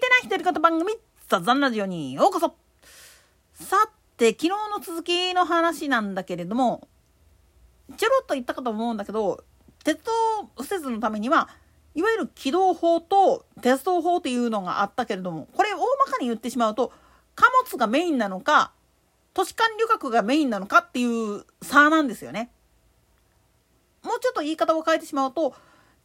てない独り言番組、ザ・ザンラジオにようこそさて、昨日の続きの話なんだけれども、ちょろっと言ったかと思うんだけど、鉄道右折のためには、いわゆる軌道法と鉄道法というのがあったけれども、これ大まかに言ってしまうと、貨物がメインなのか、都市間旅客がメインなのかっていう差なんですよね。もうちょっと言い方を変えてしまうと、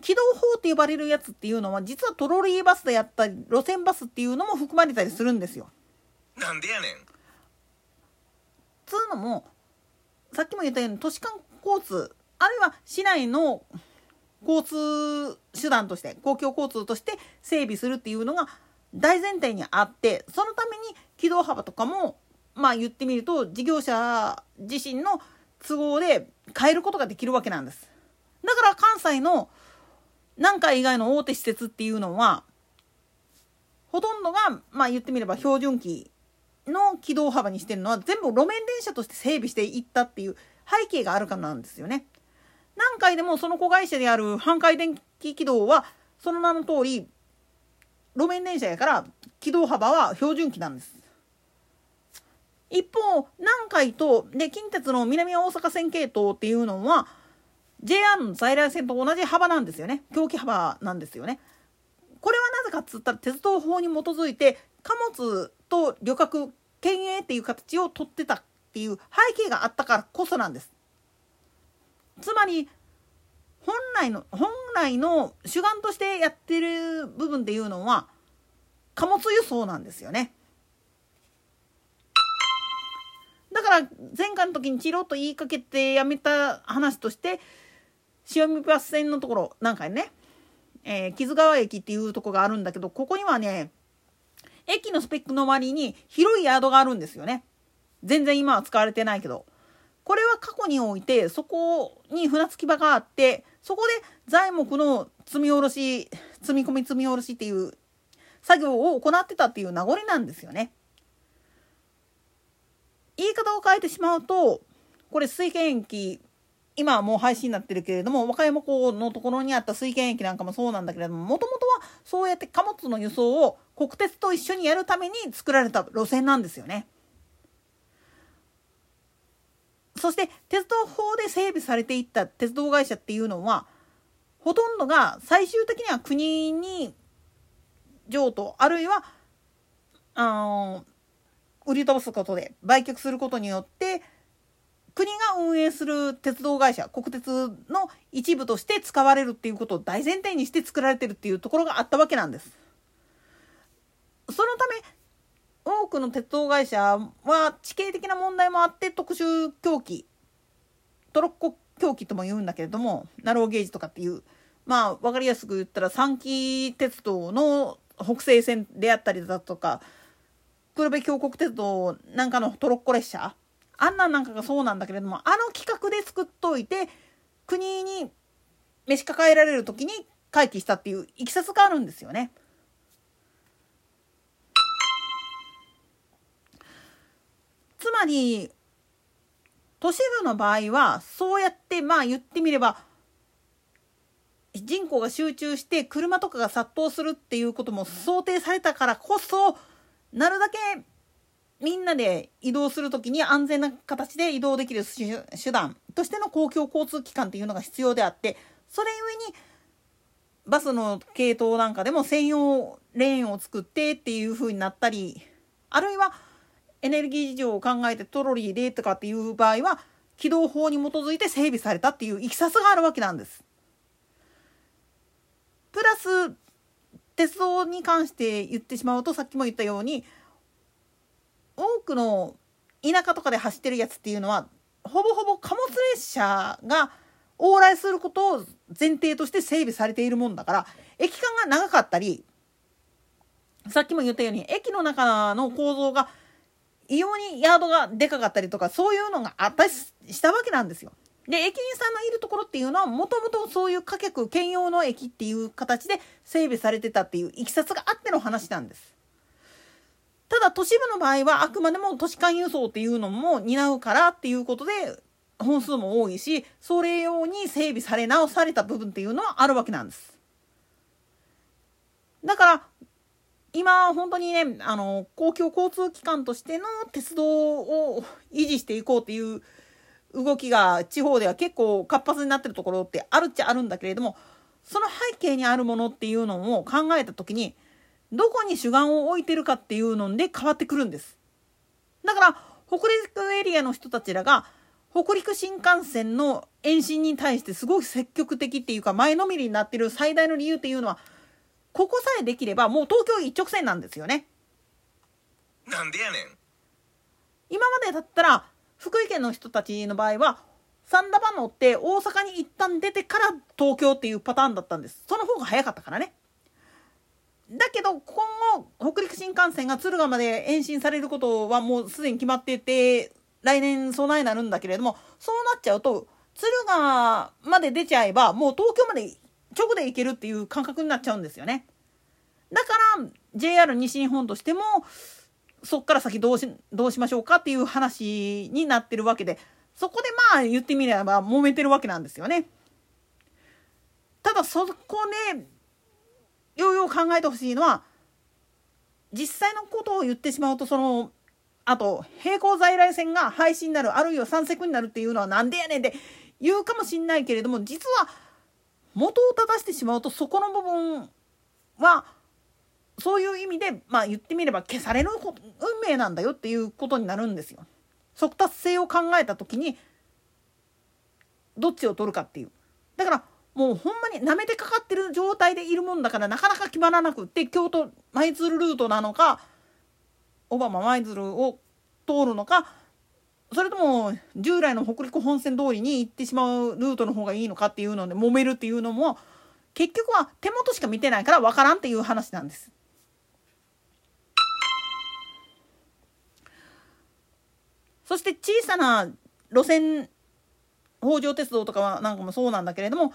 軌道法って呼ばれるやつっていうのは実はトロリーバスであったり路線バスっていうのも含まれたりするんですよ。なんでやねんつうのもさっきも言ったように都市間交通あるいは市内の交通手段として公共交通として整備するっていうのが大前提にあってそのために軌道幅とかもまあ言ってみると事業者自身の都合で変えることができるわけなんです。だから関西の南海以外の大手施設っていうのはほとんどがまあ言ってみれば標準機の軌道幅にしてるのは全部路面電車として整備していったっていう背景があるからなんですよね。南海でもその子会社である阪海電気軌道はその名の通り路面電車やから軌道幅は標準機なんです。一方南海とで近鉄の南大阪線系統っていうのは JR の在来線と同じ幅なんですよね狂気幅なんですよね。これはなぜかっつったら鉄道法に基づいて貨物と旅客県営っていう形を取ってたっていう背景があったからこそなんです。つまり本来の本来の主眼としてやってる部分っていうのは貨物輸送なんですよね。だから前回の時にチロッと言いかけてやめた話として塩見バス線のところなんかね、えー、木津川駅っていうとこがあるんだけどここにはね駅のスペックの割に広いヤードがあるんですよね。全然今は使われてないけど。これは過去においてそこに船着き場があってそこで材木の積み下ろし積み込み積み下ろしっていう作業を行ってたっていう名残なんですよね。言い方を変えてしまうとこれ水源駅今はもう廃止になってるけれども和歌山港のところにあった水源駅なんかもそうなんだけれどももともとはそうやって貨物の輸送を国鉄と一緒にやるために作られた路線なんですよね。そして鉄道法で整備されていった鉄道会社っていうのはほとんどが最終的には国に譲渡あるいはあの売り飛ばすことで売却することによって国が運営する鉄道会社国鉄の一部として使われるっていうことを大前提にして作られてるっていうところがあったわけなんです。そのため多くの鉄道会社は地形的な問題もあって特殊狂気トロッコ狂気とも言うんだけれどもナローゲージとかっていうまあ分かりやすく言ったら三岐鉄道の北西線であったりだとか黒部峡谷鉄道なんかのトロッコ列車あんななんかがそうなんだけれどもあの企画で作っといて国に召し抱えられる時に回帰したっていういきさつがあるんですよね。つまり都市部の場合はそうやってまあ言ってみれば人口が集中して車とかが殺到するっていうことも想定されたからこそなるだけみんなで移動する時に安全な形で移動できる手段としての公共交通機関っていうのが必要であってそれゆえにバスの系統なんかでも専用レーンを作ってっていう風になったりあるいはエネルギー事情を考えてトロリーでとかっていう場合は軌道法に基づいて整備されたっていういきさつがあるわけなんです。プラス鉄道に関して言ってしまうとさっきも言ったように多くの田舎とかで走ってるやつっていうのはほぼほぼ貨物列車が往来することを前提として整備されているもんだから駅間が長かったりさっきも言ったように駅の中の構造が異様にヤードがでかかったりとかそういうのがあったりしたわけなんですよ。で駅員さんのいるところっていうのはもともとそういう貨客兼用の駅っていう形で整備されてたっていういきさつがあっての話なんです。ただ都市部の場合はあくまでも都市間輸送っていうのも担うからっていうことで本数も多いしそれ用に整備され直された部分っていうのはあるわけなんです。だから今本当にねあの公共交通機関としての鉄道を維持していこうっていう動きが地方では結構活発になってるところってあるっちゃあるんだけれどもその背景にあるものっていうのを考えた時にどこに主眼を置いてるかっていうので変わってくるんです。だから北陸エリアの人たちらが北陸新幹線の延伸に対してすごく積極的っていうか前のめりになってる最大の理由っていうのはここさえできればもう東京一直線なんですよね。なんでやねん。今までだったら福井県の人たちの場合は三田バ乗って大阪に一旦出てから東京っていうパターンだったんです。その方が早かったからね。だけど今後北陸新幹線が敦賀まで延伸されることはもうすでに決まってて来年備えになるんだけれどもそうなっちゃうと敦賀まで出ちゃえばもう東京まで直で行けるっていう感覚になっちゃうんですよね。だから JR 西日本としてもそっから先どうしどうしましょうかっていう話になってるわけでそこでまあ言ってみれば揉めてるわけなんですよね。ただそこねようよう考えてほしいのは実際のことを言ってしまうとそのあと並行在来線が廃止になるあるいは三セクになるっていうのはなんでやねんって言うかもしんないけれども実は元を正してしまうとそこの部分はそういう意味でまあ言ってみれば消される運命なんだよっていうことになるんですよ。速達性を考えた時にどっちを取るかっていう。だからもうほんまに舐めてかかってる状態でいるもんだからなかなか決まらなくって京都舞鶴ルートなのか小浜舞鶴を通るのかそれとも従来の北陸本線通りに行ってしまうルートの方がいいのかっていうので揉めるっていうのも結局は手元しか見てないから分からんっていう話なんです。そして小さな路線北条鉄道とかはなんかもそうなんだけれども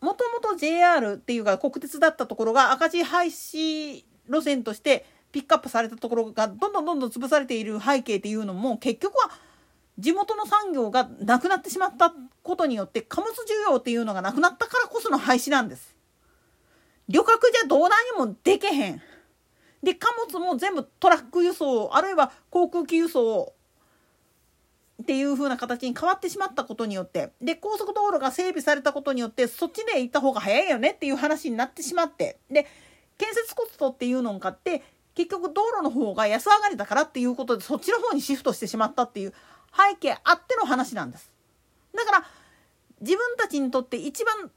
もともと JR っていうか国鉄だったところが赤字廃止路線としてピックアップされたところがどんどんどんどん潰されている背景っていうのも結局は地元の産業がなくなってしまったことによって貨物需要っていうのがなくなったからこその廃止なんです。旅客じゃどうなにもでけへん。で貨物も全部トラック輸送あるいは航空機輸送っていう風な形に変わってしまったことによってで高速道路が整備されたことによってそっちで行った方が早いよねっていう話になってしまってで建設コストっていうのを買って結局道路の方が安上がりだからっていうことでそっちの方にシフトしてしまったっていう背景あっての話なんです。だから自分たちにとって一番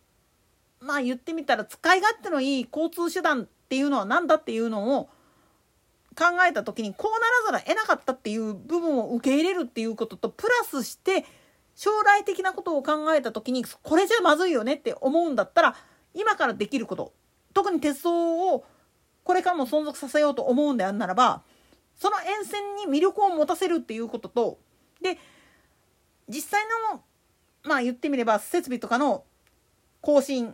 まあ言ってみたら使い勝手のいい交通手段っていうのは何だっていうのを考えた時にこうならざるを得なかったっていう部分を受け入れるっていうこととプラスして将来的なことを考えた時にこれじゃまずいよねって思うんだったら今からできること特に鉄道をこれからも存続させようと思うんであるならばその沿線に魅力を持たせるっていうこととで実際のまあ言ってみれば設備とかの更新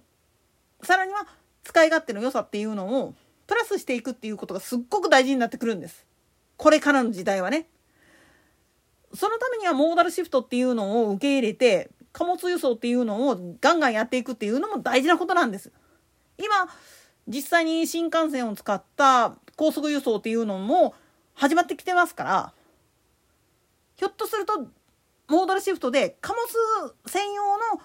さらには使い勝手の良さっていうのをプラスしていくっていうことがすっごく大事になってくるんです。これからの時代はね。そのためにはモーダルシフトっていうのを受け入れて貨物輸送っていうのをガンガンやっていくっていうのも大事なことなんです。今実際に新幹線を使った高速輸送っていうのも始まってきてますからひょっとするとモーダルシフトで貨物専用の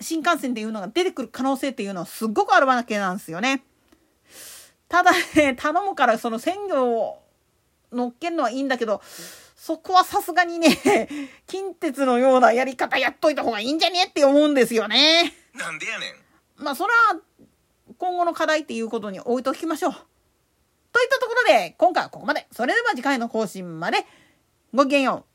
新幹線っていうのが出てくる可能性っていうのはすっごくあるわけなんですよね。ただね頼むからその鮮魚を乗っけるのはいいんだけどそこはさすがにね 近鉄のようなやり方やっといた方がいいんじゃねって思うんですよね。なんでやねん。まあそれは今後の課題っていうことに置いときましょう。といったところで今回はここまで。それでは次回の更新までごきげんよう。